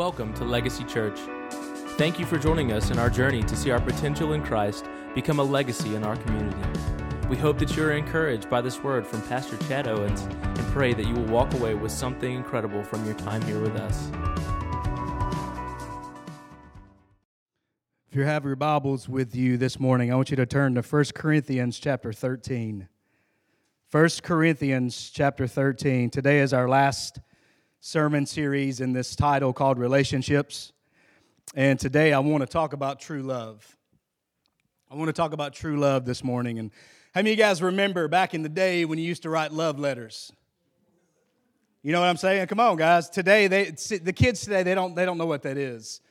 Welcome to Legacy Church. Thank you for joining us in our journey to see our potential in Christ become a legacy in our community. We hope that you are encouraged by this word from Pastor Chad Owens and pray that you will walk away with something incredible from your time here with us. If you have your Bibles with you this morning, I want you to turn to 1 Corinthians chapter 13. 1 Corinthians chapter 13. Today is our last sermon series in this title called Relationships. And today I want to talk about true love. I want to talk about true love this morning. And how many of you guys remember back in the day when you used to write love letters? You know what I'm saying? Come on, guys. Today, they, the kids today, they don't, they don't know what that is.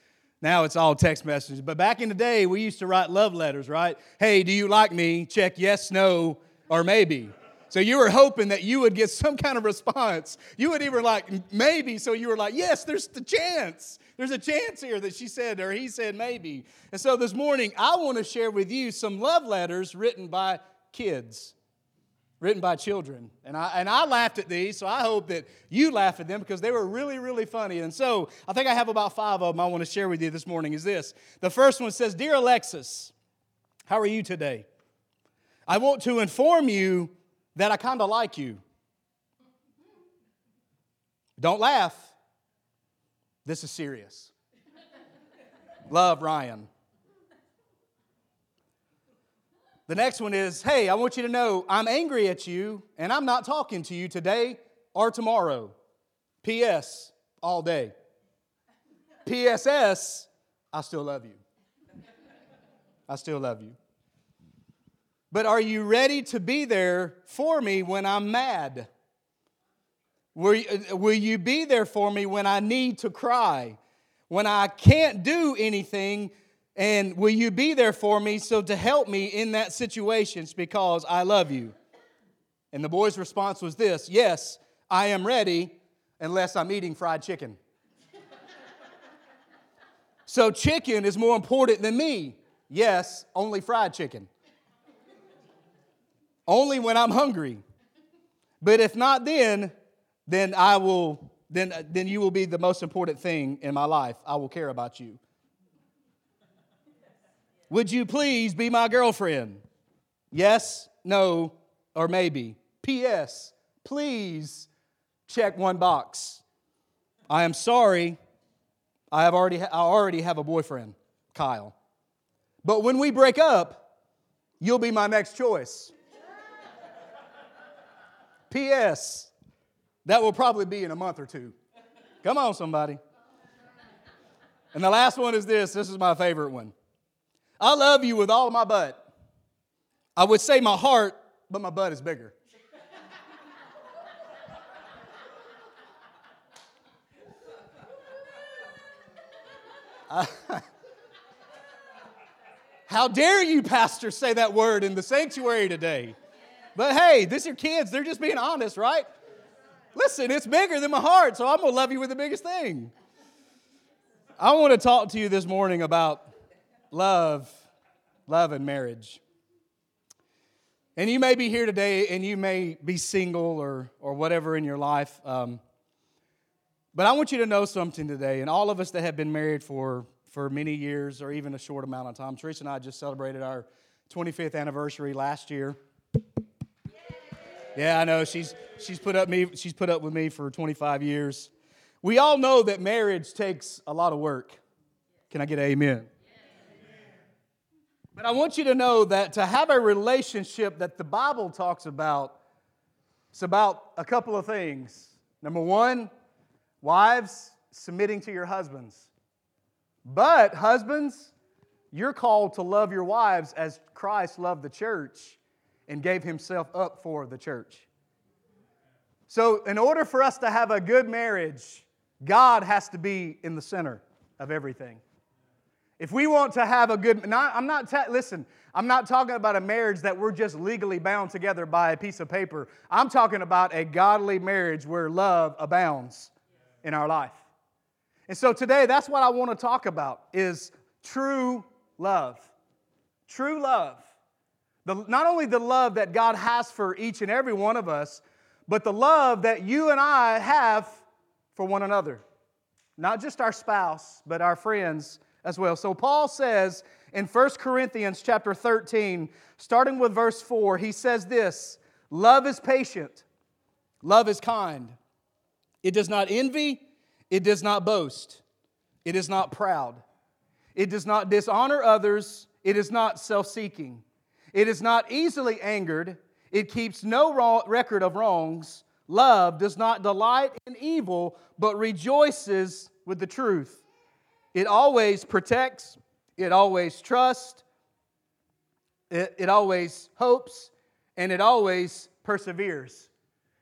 Now it's all text messages. But back in the day, we used to write love letters, right? Hey, do you like me? Check yes, no, or maybe. So you were hoping that you would get some kind of response. You would even like maybe, so you were like, yes, there's the chance. There's a chance here that she said or he said maybe. And so this morning, I want to share with you some love letters written by kids, written by children. And I, and I laughed at these, so I hope that you laugh at them because they were really, really funny. And so I think I have about five of them I want to share with you this morning. Is this the first one says, Dear Alexis, how are you today? I want to inform you that I kind of like you. Don't laugh. This is serious. Love, Ryan. The next one is Hey, I want you to know I'm angry at you and I'm not talking to you today or tomorrow. P.S. All day. P.S.S. I still love you. I still love you. But are you ready to be there for me when I'm mad? Will, uh, will you be there for me when I need to cry? When I can't do anything? And will you be there for me so to help me in that situation because I love you? And the boy's response was this Yes, I am ready unless I'm eating fried chicken. so chicken is more important than me. Yes, only fried chicken only when I'm hungry. But if not then, then I will then then you will be the most important thing in my life. I will care about you. Would you please be my girlfriend? Yes, no, or maybe. P.S. Please check one box. I am sorry. I have already I already have a boyfriend, Kyle. But when we break up, you'll be my next choice. P.S. That will probably be in a month or two. Come on, somebody. And the last one is this this is my favorite one. I love you with all of my butt. I would say my heart, but my butt is bigger. how dare you, Pastor, say that word in the sanctuary today? But hey, this are kids. They're just being honest, right? Listen, it's bigger than my heart, so I'm going to love you with the biggest thing. I want to talk to you this morning about love, love and marriage. And you may be here today and you may be single or, or whatever in your life. Um, but I want you to know something today. And all of us that have been married for, for many years or even a short amount of time, Teresa and I just celebrated our 25th anniversary last year. Yeah, I know. She's, she's, put up me, she's put up with me for 25 years. We all know that marriage takes a lot of work. Can I get amen? But I want you to know that to have a relationship that the Bible talks about, it's about a couple of things. Number one, wives submitting to your husbands. But, husbands, you're called to love your wives as Christ loved the church and gave himself up for the church. So, in order for us to have a good marriage, God has to be in the center of everything. If we want to have a good, not, I'm not, ta- listen, I'm not talking about a marriage that we're just legally bound together by a piece of paper. I'm talking about a godly marriage where love abounds in our life. And so today, that's what I want to talk about is true love. True love. The, not only the love that God has for each and every one of us, but the love that you and I have for one another. not just our spouse, but our friends as well. So Paul says in 1 Corinthians chapter 13, starting with verse 4, he says this Love is patient, love is kind. It does not envy, it does not boast, it is not proud, it does not dishonor others, it is not self seeking, it is not easily angered, it keeps no record of wrongs. Love does not delight in evil, but rejoices with the truth. It always protects, it always trusts, it, it always hopes, and it always perseveres.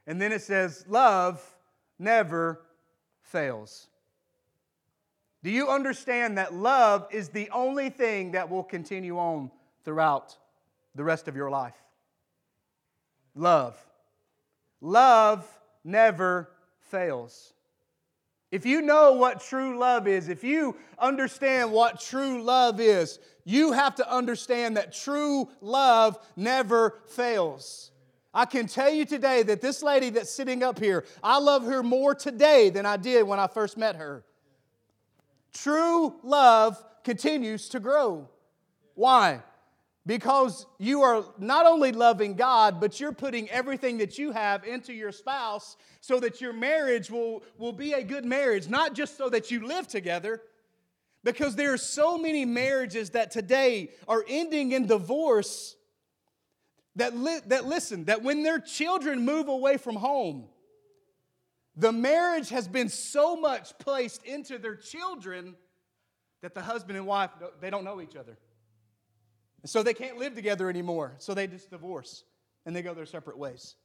And then it says, Love never fails. Do you understand that love is the only thing that will continue on throughout the rest of your life? Love. Love never fails. If you know what true love is, if you understand what true love is, you have to understand that true love never fails. I can tell you today that this lady that's sitting up here, I love her more today than I did when I first met her. True love continues to grow. Why? Because you are not only loving God, but you're putting everything that you have into your spouse so that your marriage will, will be a good marriage, not just so that you live together. Because there are so many marriages that today are ending in divorce that, li- that listen, that when their children move away from home, the marriage has been so much placed into their children that the husband and wife, they don't know each other. So they can't live together anymore. So they just divorce and they go their separate ways.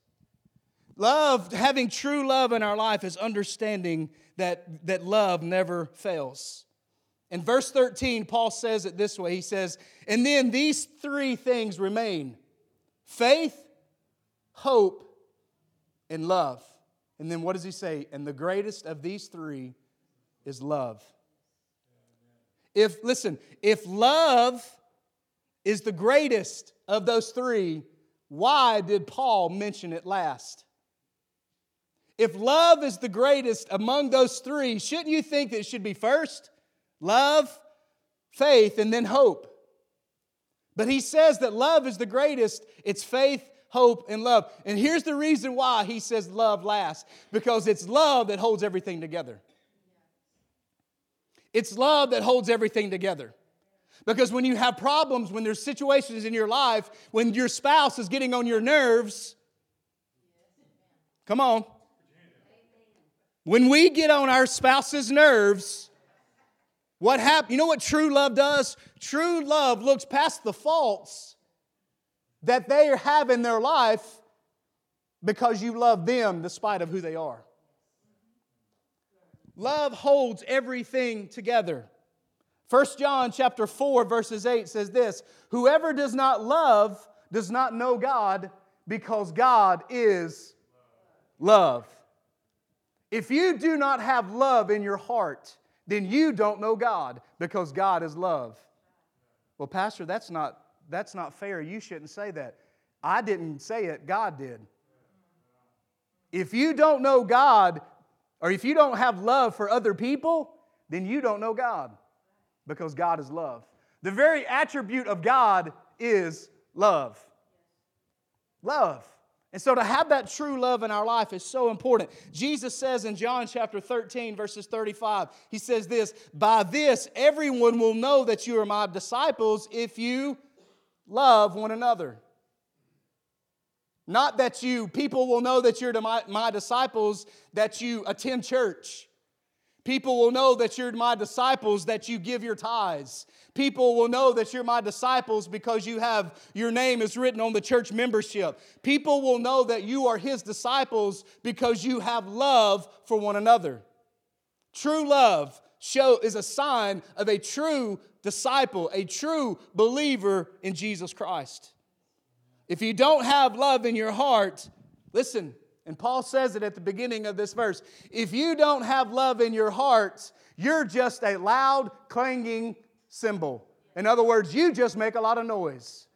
Love, having true love in our life, is understanding that, that love never fails. In verse 13, Paul says it this way He says, And then these three things remain faith, hope, and love. And then what does he say? And the greatest of these three is love. If, listen, if love is the greatest of those three, why did Paul mention it last? If love is the greatest among those three, shouldn't you think that it should be first? Love, faith, and then hope. But he says that love is the greatest. It's faith, hope, and love. And here's the reason why he says love last because it's love that holds everything together. It's love that holds everything together. Because when you have problems, when there's situations in your life, when your spouse is getting on your nerves, come on. When we get on our spouse's nerves, what happens? You know what true love does? True love looks past the faults that they have in their life because you love them despite of who they are. Love holds everything together. 1 John chapter 4 verses 8 says this, whoever does not love does not know God because God is love. If you do not have love in your heart, then you don't know God because God is love. Well, pastor, that's not that's not fair. You shouldn't say that. I didn't say it, God did. If you don't know God or if you don't have love for other people, then you don't know God because God is love. The very attribute of God is love. Love. And so to have that true love in our life is so important. Jesus says in John chapter 13, verses 35, he says this By this, everyone will know that you are my disciples if you love one another. Not that you, people will know that you're my, my disciples, that you attend church. People will know that you're my disciples, that you give your tithes. People will know that you're my disciples because you have your name is written on the church membership. People will know that you are his disciples because you have love for one another. True love show is a sign of a true disciple, a true believer in Jesus Christ. If you don't have love in your heart, listen, and Paul says it at the beginning of this verse. If you don't have love in your hearts, you're just a loud, clanging cymbal. In other words, you just make a lot of noise.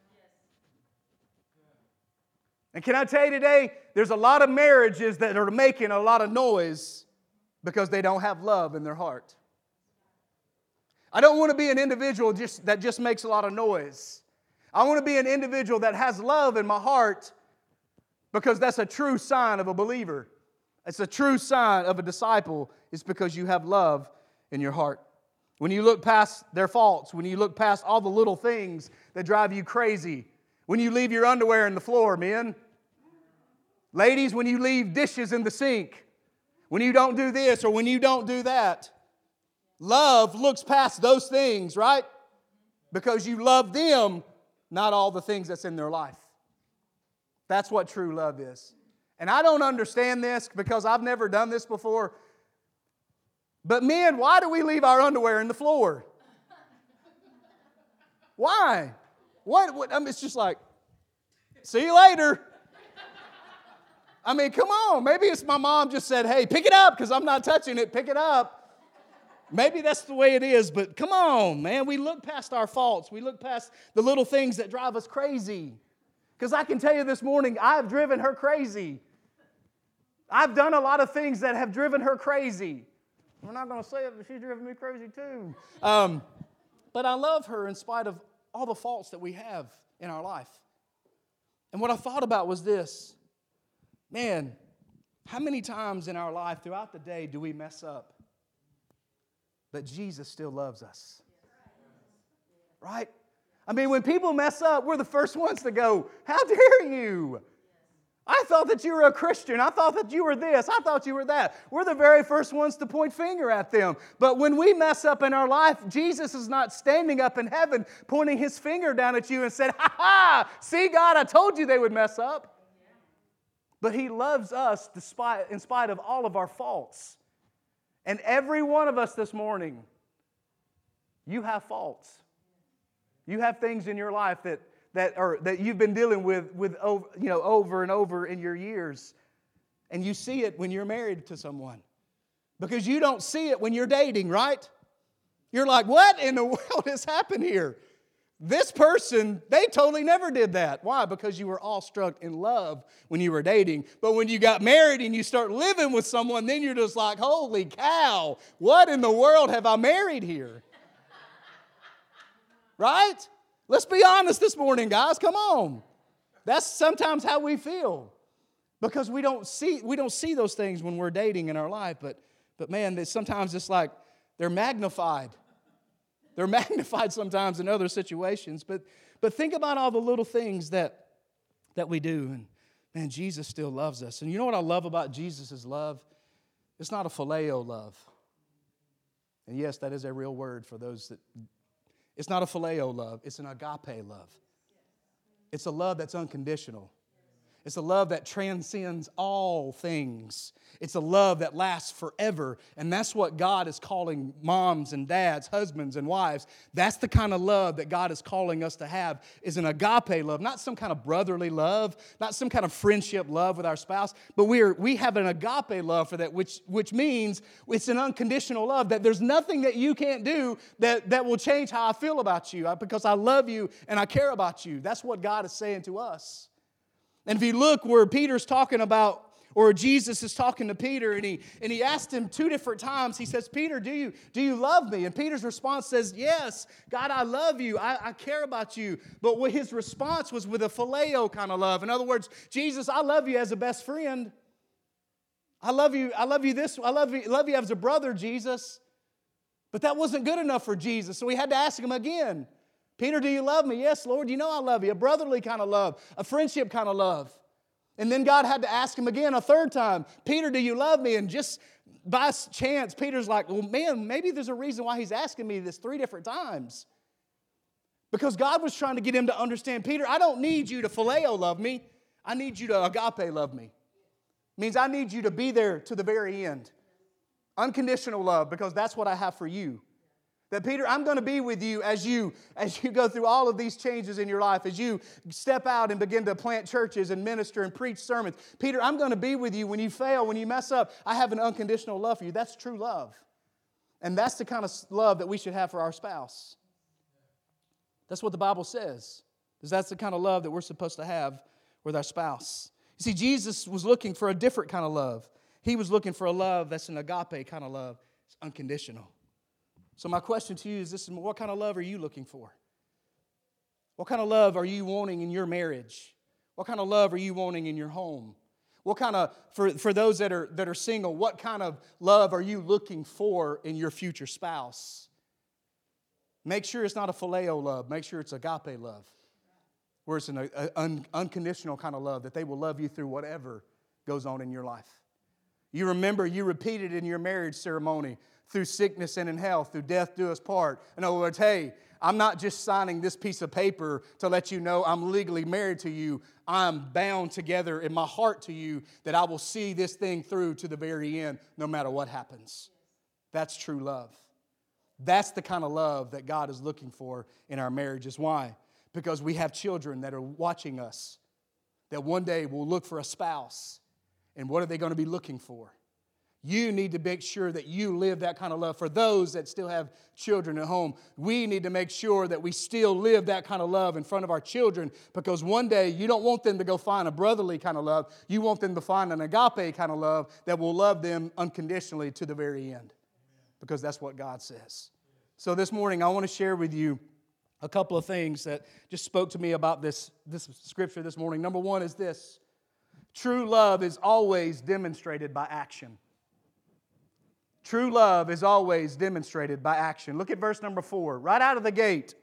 And can I tell you today, there's a lot of marriages that are making a lot of noise because they don't have love in their heart. I don't want to be an individual just, that just makes a lot of noise. I want to be an individual that has love in my heart because that's a true sign of a believer. It's a true sign of a disciple, it's because you have love in your heart. When you look past their faults, when you look past all the little things that drive you crazy, when you leave your underwear in the floor, men, ladies, when you leave dishes in the sink, when you don't do this or when you don't do that, love looks past those things, right? Because you love them, not all the things that's in their life. That's what true love is. And I don't understand this because I've never done this before. But men, why do we leave our underwear in the floor? Why? What, what I mean, it's just like, see you later. I mean, come on. Maybe it's my mom just said, hey, pick it up because I'm not touching it. Pick it up. Maybe that's the way it is, but come on, man. We look past our faults. We look past the little things that drive us crazy. Because I can tell you this morning, I've driven her crazy. I've done a lot of things that have driven her crazy. We're not going to say it, but she's driven me crazy too. Um, but I love her in spite of all the faults that we have in our life. And what I thought about was this man, how many times in our life throughout the day do we mess up? But Jesus still loves us. Right? I mean, when people mess up, we're the first ones to go, How dare you? I thought that you were a Christian. I thought that you were this. I thought you were that. We're the very first ones to point finger at them. But when we mess up in our life, Jesus is not standing up in heaven pointing his finger down at you and said, "Ha ha! See, God, I told you they would mess up." But he loves us despite, in spite of all of our faults. And every one of us this morning, you have faults. You have things in your life that, that, are, that you've been dealing with, with over, you know, over and over in your years. And you see it when you're married to someone. Because you don't see it when you're dating, right? You're like, what in the world has happened here? This person, they totally never did that. Why? Because you were all struck in love when you were dating. But when you got married and you start living with someone, then you're just like, holy cow, what in the world have I married here? Right? Let's be honest this morning, guys. Come on. That's sometimes how we feel. Because we don't see, we don't see those things when we're dating in our life, but, but man, sometimes it's like they're magnified they're magnified sometimes in other situations, but, but think about all the little things that, that we do. And man, Jesus still loves us. And you know what I love about Jesus' love? It's not a phileo love. And yes, that is a real word for those that. It's not a phileo love, it's an agape love. It's a love that's unconditional. It's a love that transcends all things. It's a love that lasts forever. And that's what God is calling moms and dads, husbands and wives. That's the kind of love that God is calling us to have is an agape love, not some kind of brotherly love, not some kind of friendship love with our spouse, but we are we have an agape love for that, which, which means it's an unconditional love that there's nothing that you can't do that, that will change how I feel about you uh, because I love you and I care about you. That's what God is saying to us. And if you look where Peter's talking about, or Jesus is talking to Peter, and he, and he asked him two different times, he says, Peter, do you, do you love me? And Peter's response says, Yes, God, I love you. I, I care about you. But what his response was with a phileo kind of love. In other words, Jesus, I love you as a best friend. I love you, I love you this, I love you, love you as a brother, Jesus. But that wasn't good enough for Jesus. So we had to ask him again. Peter, do you love me? Yes, Lord, you know I love you. A brotherly kind of love, a friendship kind of love. And then God had to ask him again a third time, Peter, do you love me? And just by chance, Peter's like, well, man, maybe there's a reason why he's asking me this three different times. Because God was trying to get him to understand, Peter, I don't need you to phileo love me. I need you to agape love me. It means I need you to be there to the very end. Unconditional love, because that's what I have for you. That Peter, I'm going to be with you as you as you go through all of these changes in your life, as you step out and begin to plant churches and minister and preach sermons. Peter, I'm going to be with you when you fail, when you mess up. I have an unconditional love for you. That's true love. And that's the kind of love that we should have for our spouse. That's what the Bible says. Because that's the kind of love that we're supposed to have with our spouse. You see, Jesus was looking for a different kind of love. He was looking for a love that's an agape kind of love, it's unconditional. So, my question to you is this what kind of love are you looking for? What kind of love are you wanting in your marriage? What kind of love are you wanting in your home? What kind of, for, for those that are, that are single, what kind of love are you looking for in your future spouse? Make sure it's not a phileo love, make sure it's agape love, where it's an un, unconditional kind of love that they will love you through whatever goes on in your life. You remember, you repeated in your marriage ceremony through sickness and in health, through death do us part. In other words, hey, I'm not just signing this piece of paper to let you know I'm legally married to you. I'm bound together in my heart to you that I will see this thing through to the very end, no matter what happens. That's true love. That's the kind of love that God is looking for in our marriages. Why? Because we have children that are watching us that one day will look for a spouse. And what are they going to be looking for? You need to make sure that you live that kind of love. For those that still have children at home, we need to make sure that we still live that kind of love in front of our children because one day you don't want them to go find a brotherly kind of love. You want them to find an agape kind of love that will love them unconditionally to the very end because that's what God says. So this morning, I want to share with you a couple of things that just spoke to me about this, this scripture this morning. Number one is this true love is always demonstrated by action. True love is always demonstrated by action. Look at verse number four. Right out of the gate,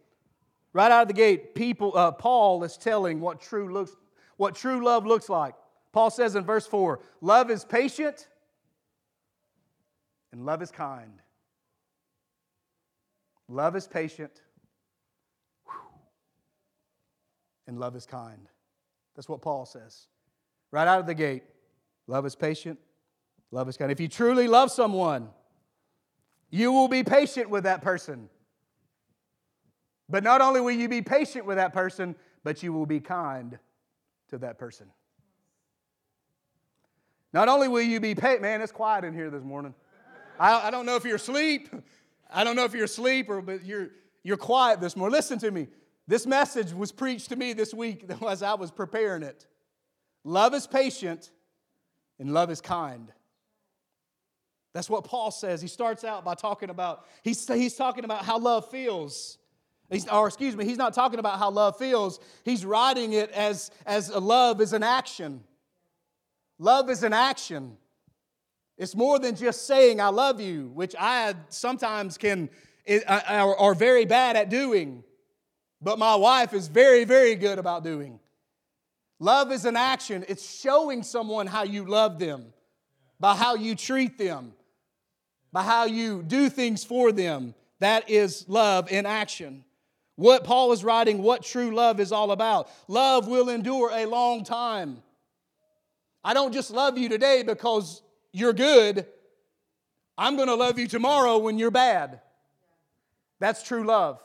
right out of the gate, people, uh, Paul is telling what true looks, what true love looks like. Paul says in verse four, "Love is patient, and love is kind. Love is patient, and love is kind." That's what Paul says. Right out of the gate, love is patient, Love is kind. If you truly love someone, you will be patient with that person. But not only will you be patient with that person, but you will be kind to that person. Not only will you be patient, man, it's quiet in here this morning. I, I don't know if you're asleep. I don't know if you're asleep or but you're you're quiet this morning. Listen to me. This message was preached to me this week as I was preparing it. Love is patient and love is kind. That's what Paul says. He starts out by talking about, he's, he's talking about how love feels. He's, or excuse me, he's not talking about how love feels. He's writing it as, as a love is an action. Love is an action. It's more than just saying I love you, which I sometimes can uh, are, are very bad at doing. But my wife is very, very good about doing. Love is an action. It's showing someone how you love them by how you treat them by how you do things for them. That is love in action. What Paul is writing, what true love is all about. Love will endure a long time. I don't just love you today because you're good. I'm going to love you tomorrow when you're bad. That's true love.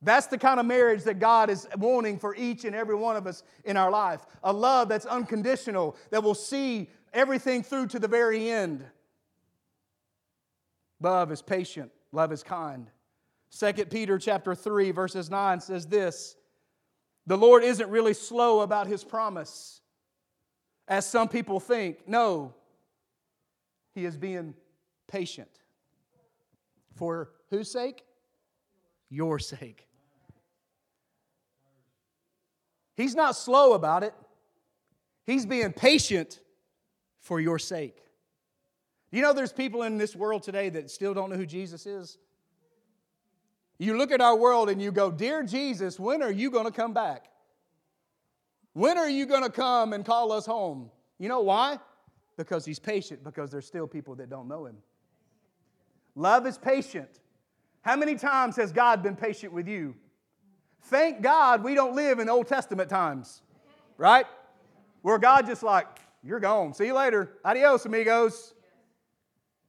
That's the kind of marriage that God is wanting for each and every one of us in our life. A love that's unconditional, that will see everything through to the very end. Love is patient, love is kind. 2 Peter chapter 3 verses 9 says this, the Lord isn't really slow about his promise as some people think. No. He is being patient. For whose sake? Your sake. He's not slow about it. He's being patient for your sake. You know, there's people in this world today that still don't know who Jesus is. You look at our world and you go, Dear Jesus, when are you going to come back? When are you going to come and call us home? You know why? Because he's patient, because there's still people that don't know him. Love is patient. How many times has God been patient with you? Thank God we don't live in Old Testament times, right? Where God just like, you're gone. See you later. Adios, amigos.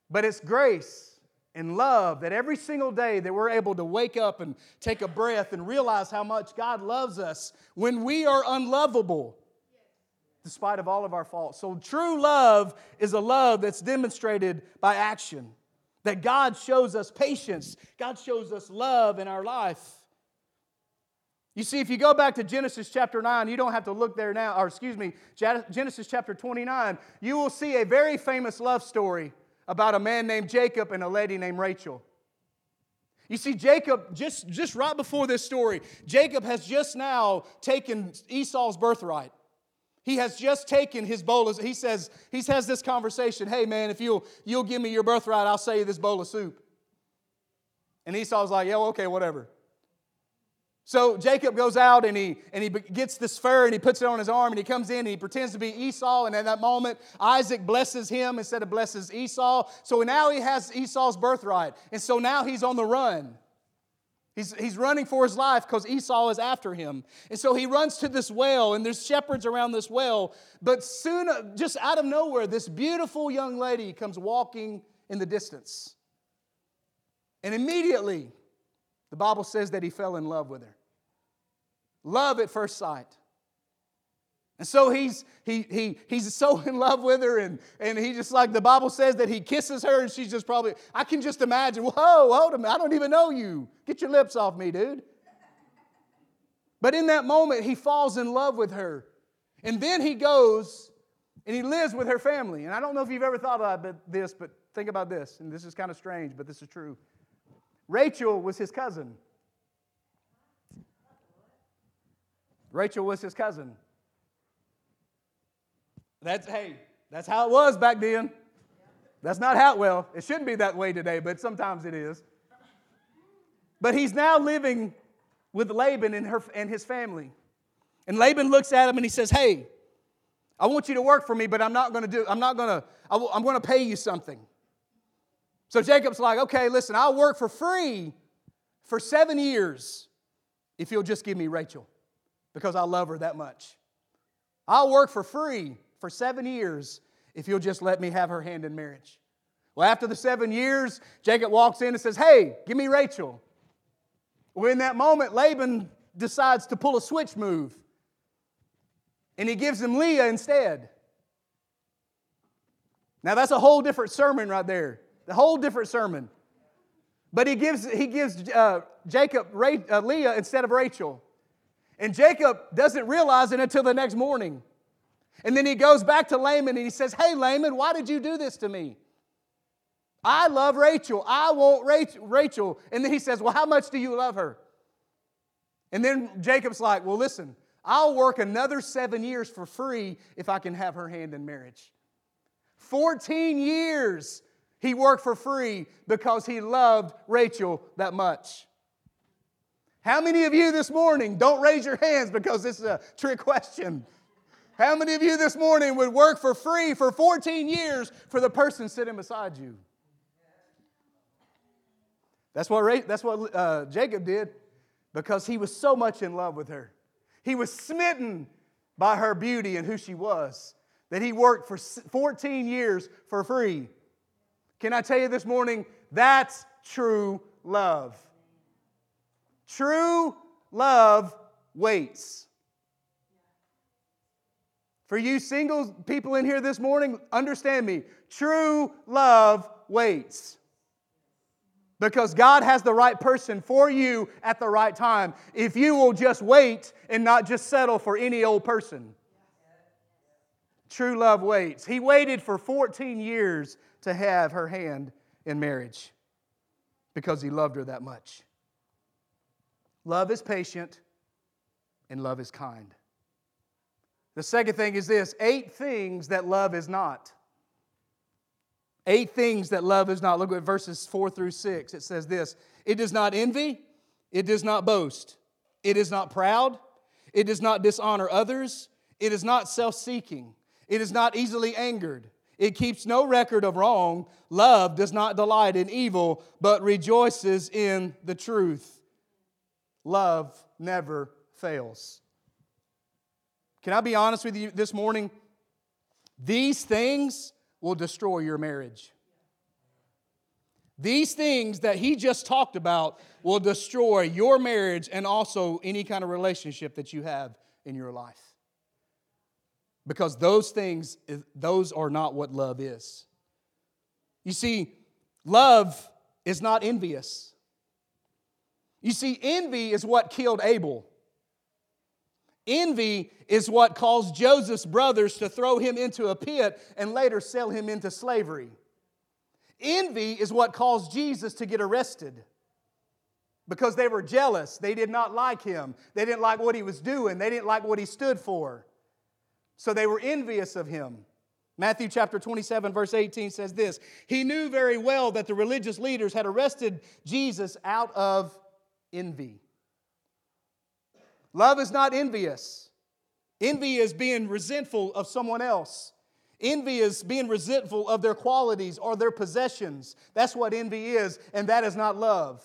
But it's grace and love that every single day that we're able to wake up and take a breath and realize how much God loves us when we are unlovable despite of all of our faults. So true love is a love that's demonstrated by action. That God shows us patience, God shows us love in our life. You see, if you go back to Genesis chapter 9, you don't have to look there now, or excuse me, Genesis chapter 29, you will see a very famous love story about a man named Jacob and a lady named Rachel. You see, Jacob, just, just right before this story, Jacob has just now taken Esau's birthright. He has just taken his bowl of, he says, he has this conversation, hey man, if you'll, you'll give me your birthright, I'll sell you this bowl of soup. And Esau's like, yeah, okay, whatever. So Jacob goes out and he, and he gets this fur and he puts it on his arm and he comes in and he pretends to be Esau. And at that moment, Isaac blesses him instead of blesses Esau. So now he has Esau's birthright. And so now he's on the run. He's, he's running for his life because Esau is after him. And so he runs to this well, and there's shepherds around this well. But soon, just out of nowhere, this beautiful young lady comes walking in the distance. And immediately, the Bible says that he fell in love with her. Love at first sight. And so he's, he, he, he's so in love with her, and, and he just like the Bible says that he kisses her, and she's just probably, I can just imagine, whoa, hold minute, I don't even know you. Get your lips off me, dude. But in that moment, he falls in love with her. And then he goes and he lives with her family. And I don't know if you've ever thought about this, but think about this. And this is kind of strange, but this is true. Rachel was his cousin. Rachel was his cousin. That's, hey, that's how it was back then. That's not how, well, it shouldn't be that way today, but sometimes it is. But he's now living with Laban and, her, and his family. And Laban looks at him and he says, Hey, I want you to work for me, but I'm not going to do, I'm not going to, I'm going to pay you something. So Jacob's like, Okay, listen, I'll work for free for seven years if you'll just give me Rachel because I love her that much. I'll work for free for seven years if you'll just let me have her hand in marriage. Well, after the seven years, Jacob walks in and says, Hey, give me Rachel. Well, in that moment, Laban decides to pull a switch move and he gives him Leah instead. Now, that's a whole different sermon right there. A whole different sermon. But he gives, he gives uh, Jacob uh, Leah instead of Rachel. And Jacob doesn't realize it until the next morning. And then he goes back to Laban and he says, Hey, Laban, why did you do this to me? I love Rachel. I want Rachel. And then he says, Well, how much do you love her? And then Jacob's like, Well, listen, I'll work another seven years for free if I can have her hand in marriage. 14 years he worked for free because he loved Rachel that much. How many of you this morning, don't raise your hands because this is a trick question. How many of you this morning would work for free for 14 years for the person sitting beside you? That's what, that's what uh, Jacob did because he was so much in love with her. He was smitten by her beauty and who she was that he worked for 14 years for free. Can I tell you this morning? That's true love. True love waits. For you single people in here this morning, understand me. True love waits. Because God has the right person for you at the right time. If you will just wait and not just settle for any old person. True love waits. He waited for 14 years to have her hand in marriage because he loved her that much. Love is patient and love is kind. The second thing is this eight things that love is not. Eight things that love is not. Look at verses four through six. It says this It does not envy, it does not boast, it is not proud, it does not dishonor others, it is not self seeking, it is not easily angered. It keeps no record of wrong. Love does not delight in evil, but rejoices in the truth love never fails. Can I be honest with you this morning? These things will destroy your marriage. These things that he just talked about will destroy your marriage and also any kind of relationship that you have in your life. Because those things, those are not what love is. You see, love is not envious. You see, envy is what killed Abel. Envy is what caused Joseph's brothers to throw him into a pit and later sell him into slavery. Envy is what caused Jesus to get arrested because they were jealous. They did not like him. They didn't like what he was doing. They didn't like what he stood for. So they were envious of him. Matthew chapter 27, verse 18 says this He knew very well that the religious leaders had arrested Jesus out of envy. Love is not envious. Envy is being resentful of someone else. Envy is being resentful of their qualities or their possessions. That's what envy is, and that is not love.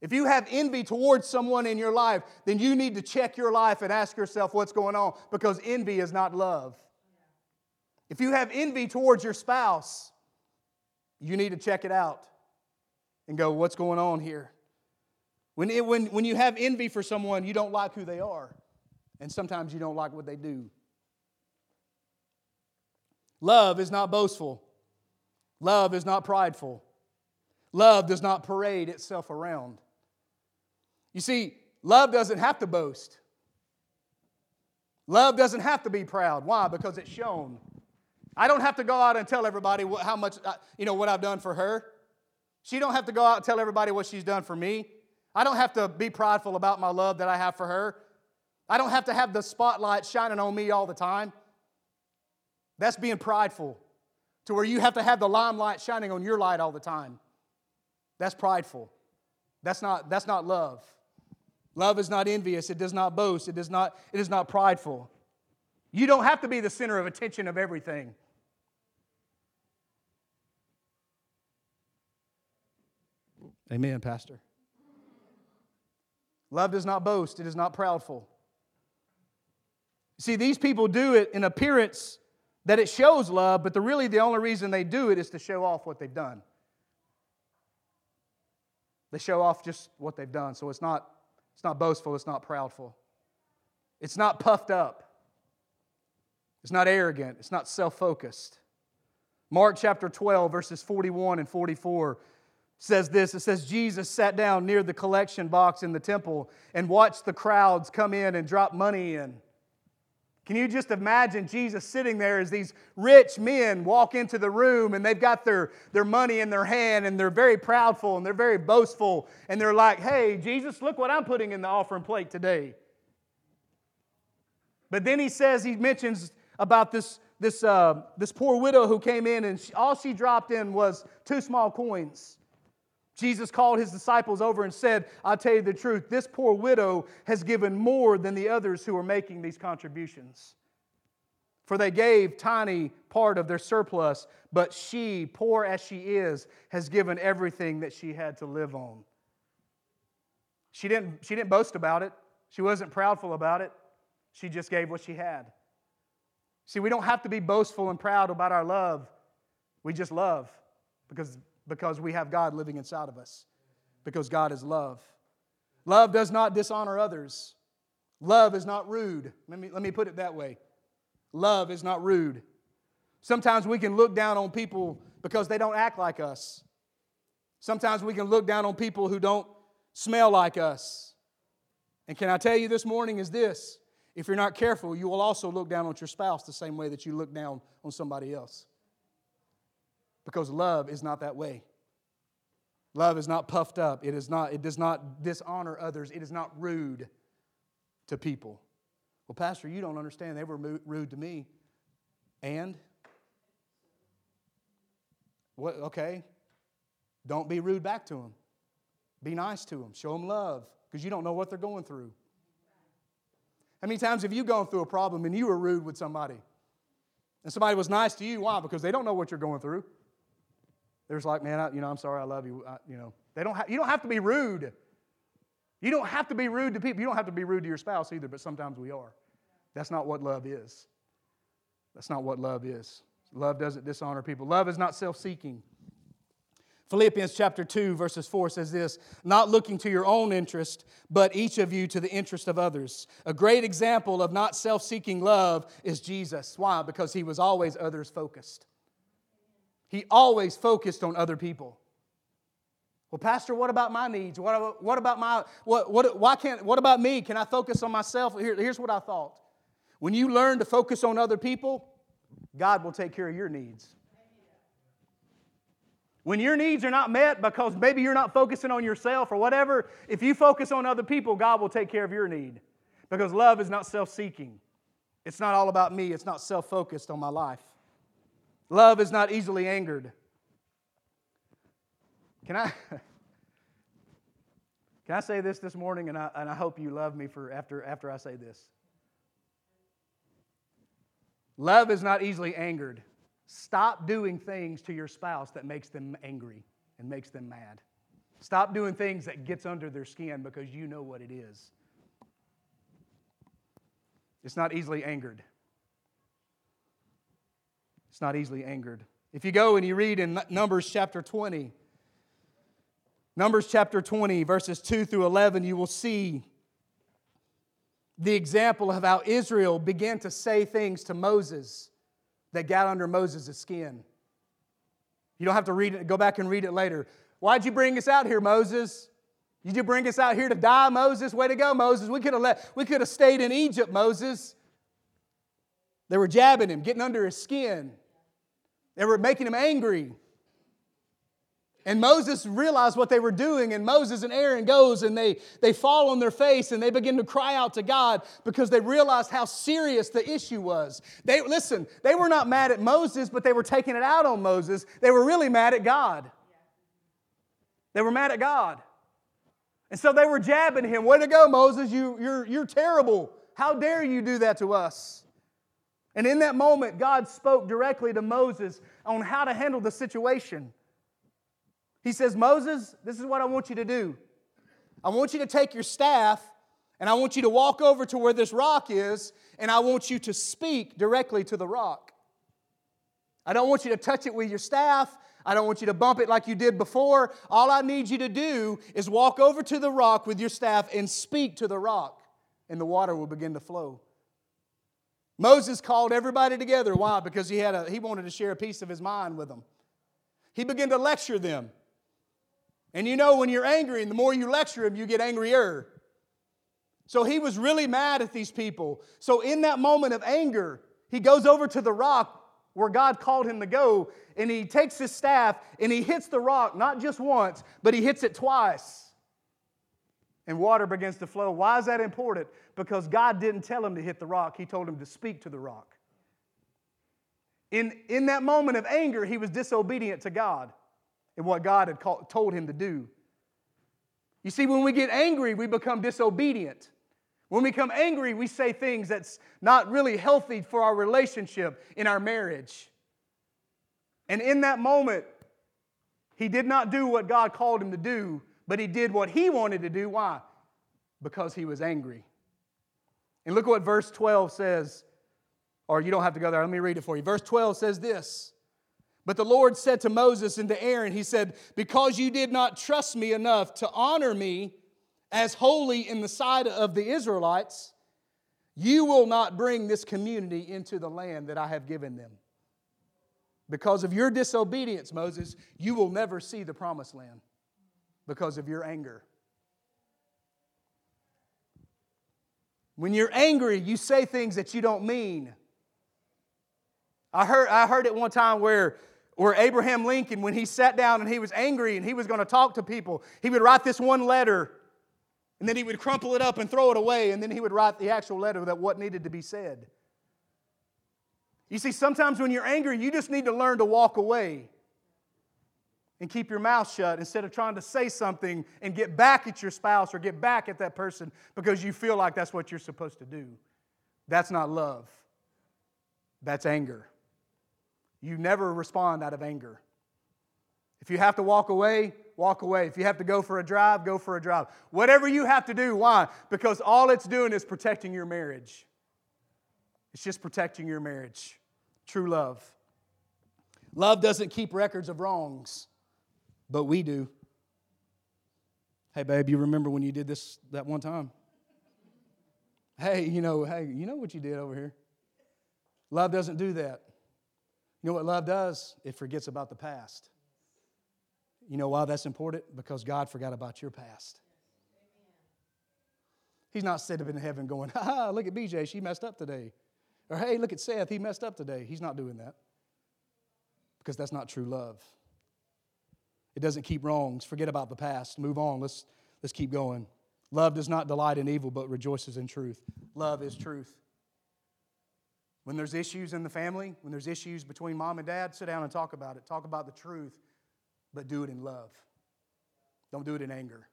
If you have envy towards someone in your life, then you need to check your life and ask yourself what's going on because envy is not love. If you have envy towards your spouse, you need to check it out and go, what's going on here? When, it, when, when you have envy for someone, you don't like who they are, and sometimes you don't like what they do. Love is not boastful, love is not prideful, love does not parade itself around. You see, love doesn't have to boast. Love doesn't have to be proud. Why? Because it's shown. I don't have to go out and tell everybody what, how much, uh, you know, what I've done for her. She don't have to go out and tell everybody what she's done for me. I don't have to be prideful about my love that I have for her. I don't have to have the spotlight shining on me all the time. That's being prideful to where you have to have the limelight shining on your light all the time. That's prideful. That's not, that's not love. Love is not envious, it does not boast, it, does not, it is not prideful. You don't have to be the center of attention of everything. Amen, Pastor. Love does not boast, it is not proudful. See, these people do it in appearance that it shows love, but the, really the only reason they do it is to show off what they've done. They show off just what they've done. So it's not, it's not boastful, it's not proudful. It's not puffed up. It's not arrogant, it's not self focused. Mark chapter 12, verses 41 and 44 says this it says jesus sat down near the collection box in the temple and watched the crowds come in and drop money in. Can you just imagine jesus sitting there as these rich men walk into the room and they've got their, their money in their hand and they're very proudful and they're very boastful and they're like hey jesus look what i'm putting in the offering plate today. But then he says he mentions about this this, uh, this poor widow who came in and she, all she dropped in was two small coins Jesus called his disciples over and said, I'll tell you the truth, this poor widow has given more than the others who are making these contributions. For they gave tiny part of their surplus, but she, poor as she is, has given everything that she had to live on. She didn't, she didn't boast about it. She wasn't proudful about it. She just gave what she had. See, we don't have to be boastful and proud about our love. We just love because because we have God living inside of us, because God is love. Love does not dishonor others. Love is not rude. Let me, let me put it that way. Love is not rude. Sometimes we can look down on people because they don't act like us. Sometimes we can look down on people who don't smell like us. And can I tell you this morning is this if you're not careful, you will also look down on your spouse the same way that you look down on somebody else. Because love is not that way. Love is not puffed up. It, is not, it does not dishonor others. It is not rude to people. Well, Pastor, you don't understand. They were rude to me. And? What, okay. Don't be rude back to them. Be nice to them. Show them love because you don't know what they're going through. How many times have you gone through a problem and you were rude with somebody? And somebody was nice to you? Why? Because they don't know what you're going through. There's like, man, I, you know, I'm sorry, I love you. I, you know, they don't. Ha- you don't have to be rude. You don't have to be rude to people. You don't have to be rude to your spouse either. But sometimes we are. That's not what love is. That's not what love is. Love doesn't dishonor people. Love is not self-seeking. Philippians chapter 2, verses 4 says this Not looking to your own interest, but each of you to the interest of others. A great example of not self seeking love is Jesus. Why? Because he was always others focused. He always focused on other people. Well, Pastor, what about my needs? What, what about my, what, what, why can't, what about me? Can I focus on myself? Here, here's what I thought. When you learn to focus on other people, God will take care of your needs. When your needs are not met because maybe you're not focusing on yourself or whatever, if you focus on other people, God will take care of your need. Because love is not self seeking, it's not all about me, it's not self focused on my life. Love is not easily angered. Can I? Can I say this this morning, and I, and I hope you love me for after, after I say this? Love is not easily angered. Stop doing things to your spouse that makes them angry and makes them mad. Stop doing things that gets under their skin because you know what it is. It's not easily angered. It's not easily angered. If you go and you read in Numbers chapter 20, Numbers chapter 20, verses 2 through 11, you will see the example of how Israel began to say things to Moses that got under Moses' skin. You don't have to read it, go back and read it later. Why'd you bring us out here, Moses? Did you bring us out here to die, Moses? Way to go, Moses. We could have let, we could have stayed in Egypt, Moses. They were jabbing him, getting under his skin. They were making him angry. And Moses realized what they were doing, and Moses and Aaron goes and they, they fall on their face and they begin to cry out to God because they realized how serious the issue was. They listen, they were not mad at Moses, but they were taking it out on Moses. They were really mad at God. They were mad at God. And so they were jabbing him. Way to go, Moses. You, you're, you're terrible. How dare you do that to us? And in that moment, God spoke directly to Moses on how to handle the situation. He says, Moses, this is what I want you to do. I want you to take your staff and I want you to walk over to where this rock is and I want you to speak directly to the rock. I don't want you to touch it with your staff. I don't want you to bump it like you did before. All I need you to do is walk over to the rock with your staff and speak to the rock, and the water will begin to flow. Moses called everybody together. Why? Because he, had a, he wanted to share a piece of his mind with them. He began to lecture them. And you know, when you're angry, and the more you lecture him, you get angrier. So he was really mad at these people. So in that moment of anger, he goes over to the rock where God called him to go, and he takes his staff and he hits the rock, not just once, but he hits it twice. And water begins to flow. Why is that important? Because God didn't tell him to hit the rock, he told him to speak to the rock. In, in that moment of anger, he was disobedient to God and what God had called, told him to do. You see, when we get angry, we become disobedient. When we become angry, we say things that's not really healthy for our relationship in our marriage. And in that moment, he did not do what God called him to do, but he did what he wanted to do. Why? Because he was angry. And look what verse 12 says, or you don't have to go there. Let me read it for you. Verse 12 says this but the Lord said to Moses and to Aaron, He said, Because you did not trust me enough to honor me as holy in the sight of the Israelites, you will not bring this community into the land that I have given them. Because of your disobedience, Moses, you will never see the promised land because of your anger. When you're angry, you say things that you don't mean. I heard, I heard it one time where or Abraham Lincoln, when he sat down and he was angry and he was going to talk to people, he would write this one letter and then he would crumple it up and throw it away and then he would write the actual letter that what needed to be said. You see, sometimes when you're angry, you just need to learn to walk away and keep your mouth shut instead of trying to say something and get back at your spouse or get back at that person because you feel like that's what you're supposed to do. That's not love, that's anger. You never respond out of anger. If you have to walk away, walk away. If you have to go for a drive, go for a drive. Whatever you have to do. Why? Because all it's doing is protecting your marriage. It's just protecting your marriage. True love. Love doesn't keep records of wrongs, but we do. Hey, babe, you remember when you did this that one time? Hey, you know, hey, you know what you did over here? Love doesn't do that. You know what love does? It forgets about the past. You know why that's important? Because God forgot about your past. He's not sitting in heaven going, ha ha, look at BJ, she messed up today. Or hey, look at Seth, he messed up today. He's not doing that because that's not true love. It doesn't keep wrongs. Forget about the past. Move on. Let's, let's keep going. Love does not delight in evil, but rejoices in truth. Love is truth. When there's issues in the family, when there's issues between mom and dad, sit down and talk about it. Talk about the truth, but do it in love. Don't do it in anger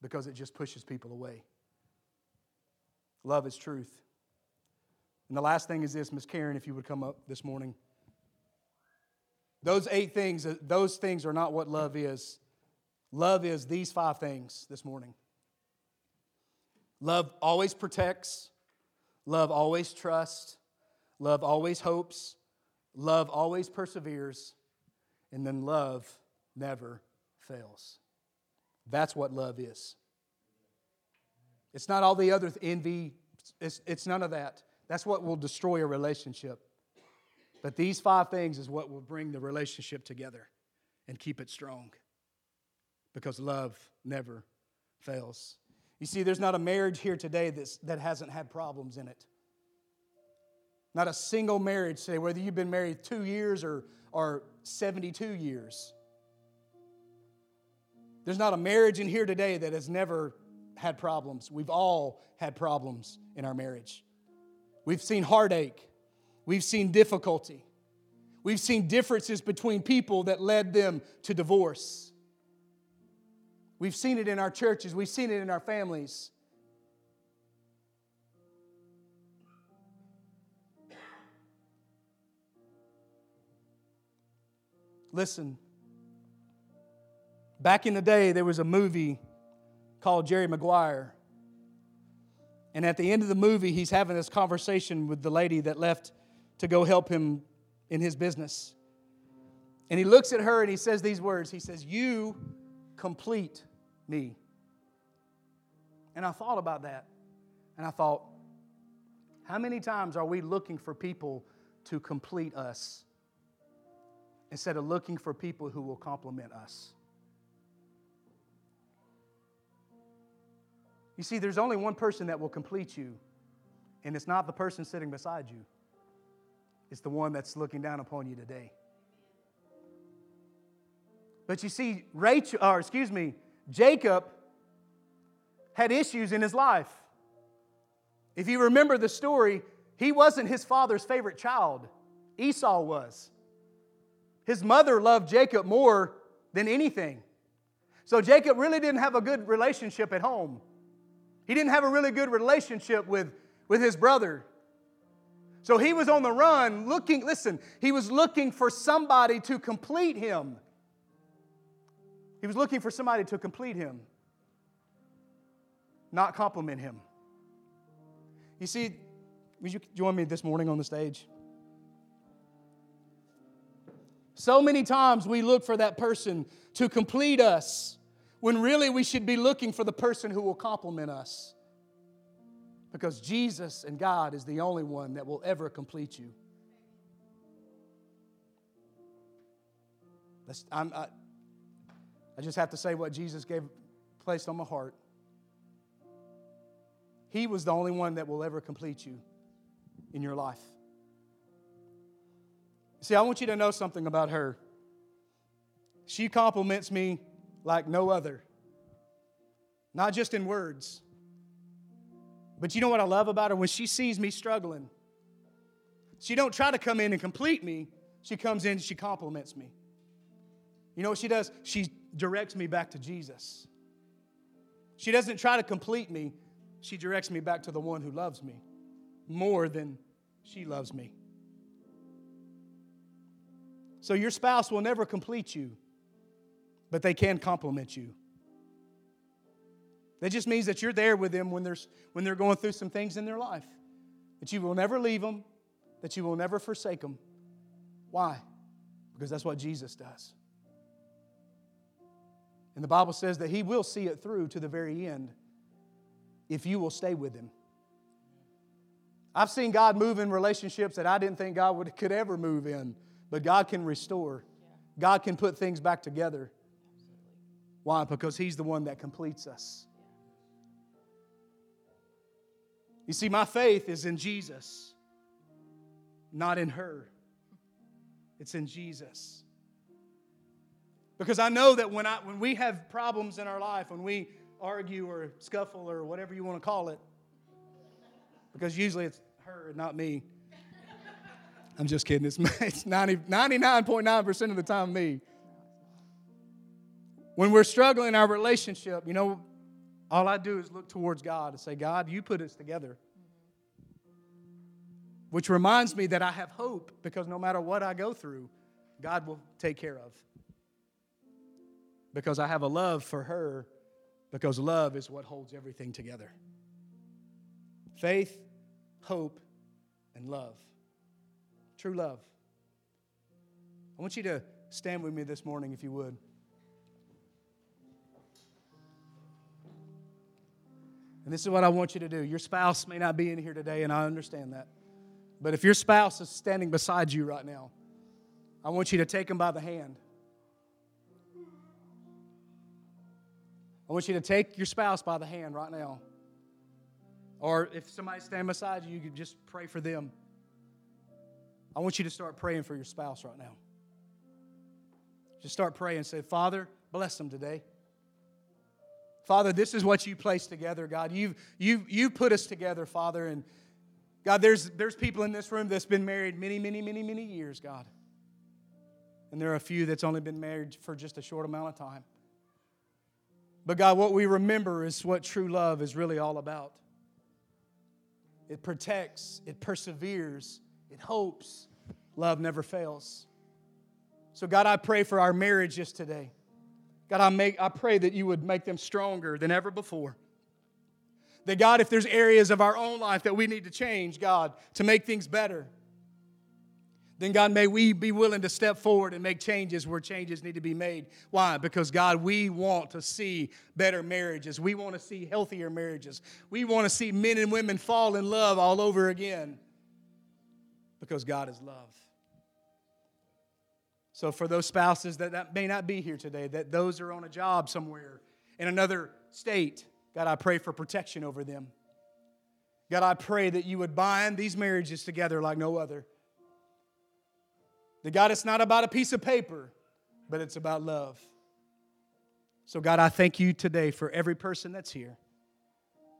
because it just pushes people away. Love is truth. And the last thing is this, Miss Karen, if you would come up this morning. Those eight things, uh, those things are not what love is. Love is these five things this morning. Love always protects, love always trusts, love always hopes, love always perseveres, and then love never fails. That's what love is. It's not all the other envy, it's, it's none of that. That's what will destroy a relationship. But these five things is what will bring the relationship together and keep it strong because love never fails. You see, there's not a marriage here today that's, that hasn't had problems in it. Not a single marriage today, whether you've been married two years or, or 72 years. There's not a marriage in here today that has never had problems. We've all had problems in our marriage. We've seen heartache. We've seen difficulty. We've seen differences between people that led them to divorce. We've seen it in our churches, we've seen it in our families. Listen, back in the day, there was a movie called Jerry Maguire. And at the end of the movie, he's having this conversation with the lady that left to go help him in his business. And he looks at her and he says these words He says, You complete me. And I thought about that. And I thought, how many times are we looking for people to complete us instead of looking for people who will compliment us? You see, there's only one person that will complete you, and it's not the person sitting beside you. It's the one that's looking down upon you today. But you see, Rachel, or excuse me, Jacob had issues in his life. If you remember the story, he wasn't his father's favorite child. Esau was. His mother loved Jacob more than anything. So Jacob really didn't have a good relationship at home. He didn't have a really good relationship with, with his brother. So he was on the run looking, listen, he was looking for somebody to complete him. He was looking for somebody to complete him, not compliment him. You see, would you join me this morning on the stage? So many times we look for that person to complete us when really we should be looking for the person who will compliment us. Because Jesus and God is the only one that will ever complete you. I, I just have to say what Jesus gave placed on my heart. He was the only one that will ever complete you in your life. See, I want you to know something about her. She compliments me like no other, not just in words. But you know what I love about her? When she sees me struggling, she don't try to come in and complete me. She comes in and she compliments me. You know what she does? She directs me back to Jesus. She doesn't try to complete me. She directs me back to the one who loves me more than she loves me. So your spouse will never complete you, but they can compliment you. That just means that you're there with them when, there's, when they're going through some things in their life. That you will never leave them, that you will never forsake them. Why? Because that's what Jesus does. And the Bible says that He will see it through to the very end if you will stay with Him. I've seen God move in relationships that I didn't think God would, could ever move in, but God can restore. God can put things back together. Why? Because He's the one that completes us. You see, my faith is in Jesus, not in her. It's in Jesus. Because I know that when, I, when we have problems in our life, when we argue or scuffle or whatever you want to call it, because usually it's her and not me. I'm just kidding. It's, it's 90, 99.9% of the time me. When we're struggling in our relationship, you know, all I do is look towards God and say, God, you put us together. Which reminds me that I have hope because no matter what I go through, God will take care of. Because I have a love for her, because love is what holds everything together. Faith, hope, and love. True love. I want you to stand with me this morning, if you would. And this is what I want you to do. Your spouse may not be in here today, and I understand that. But if your spouse is standing beside you right now, I want you to take him by the hand. I want you to take your spouse by the hand right now. Or if somebody's standing beside you, you can just pray for them. I want you to start praying for your spouse right now. Just start praying and say, Father, bless them today. Father, this is what you placed together, God. You've, you've, you put us together, Father, and God, there's, there's people in this room that's been married many, many, many, many years, God. And there are a few that's only been married for just a short amount of time. But God, what we remember is what true love is really all about. It protects, it perseveres, it hopes. Love never fails. So, God, I pray for our marriages today. God, I, make, I pray that you would make them stronger than ever before. That God, if there's areas of our own life that we need to change, God, to make things better, then God, may we be willing to step forward and make changes where changes need to be made. Why? Because God, we want to see better marriages. We want to see healthier marriages. We want to see men and women fall in love all over again because God is love. So, for those spouses that, that may not be here today, that those are on a job somewhere in another state, God, I pray for protection over them. God, I pray that you would bind these marriages together like no other. That God, it's not about a piece of paper, but it's about love. So, God, I thank you today for every person that's here.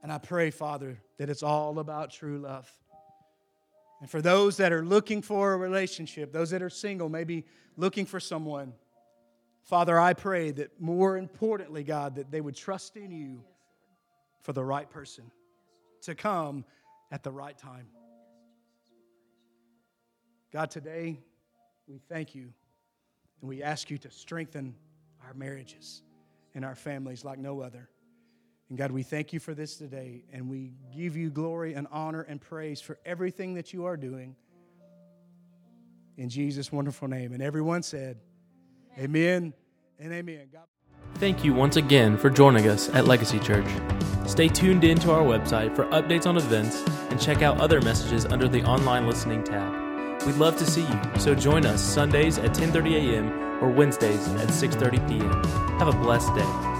And I pray, Father, that it's all about true love. And for those that are looking for a relationship, those that are single, maybe looking for someone, Father, I pray that more importantly, God, that they would trust in you for the right person to come at the right time. God, today we thank you and we ask you to strengthen our marriages and our families like no other. And God, we thank you for this today and we give you glory and honor and praise for everything that you are doing. In Jesus' wonderful name. And everyone said, Amen, and amen. Thank you once again for joining us at Legacy Church. Stay tuned in to our website for updates on events and check out other messages under the online listening tab. We'd love to see you, so join us Sundays at 10:30 a.m. or Wednesdays at 6:30 p.m. Have a blessed day.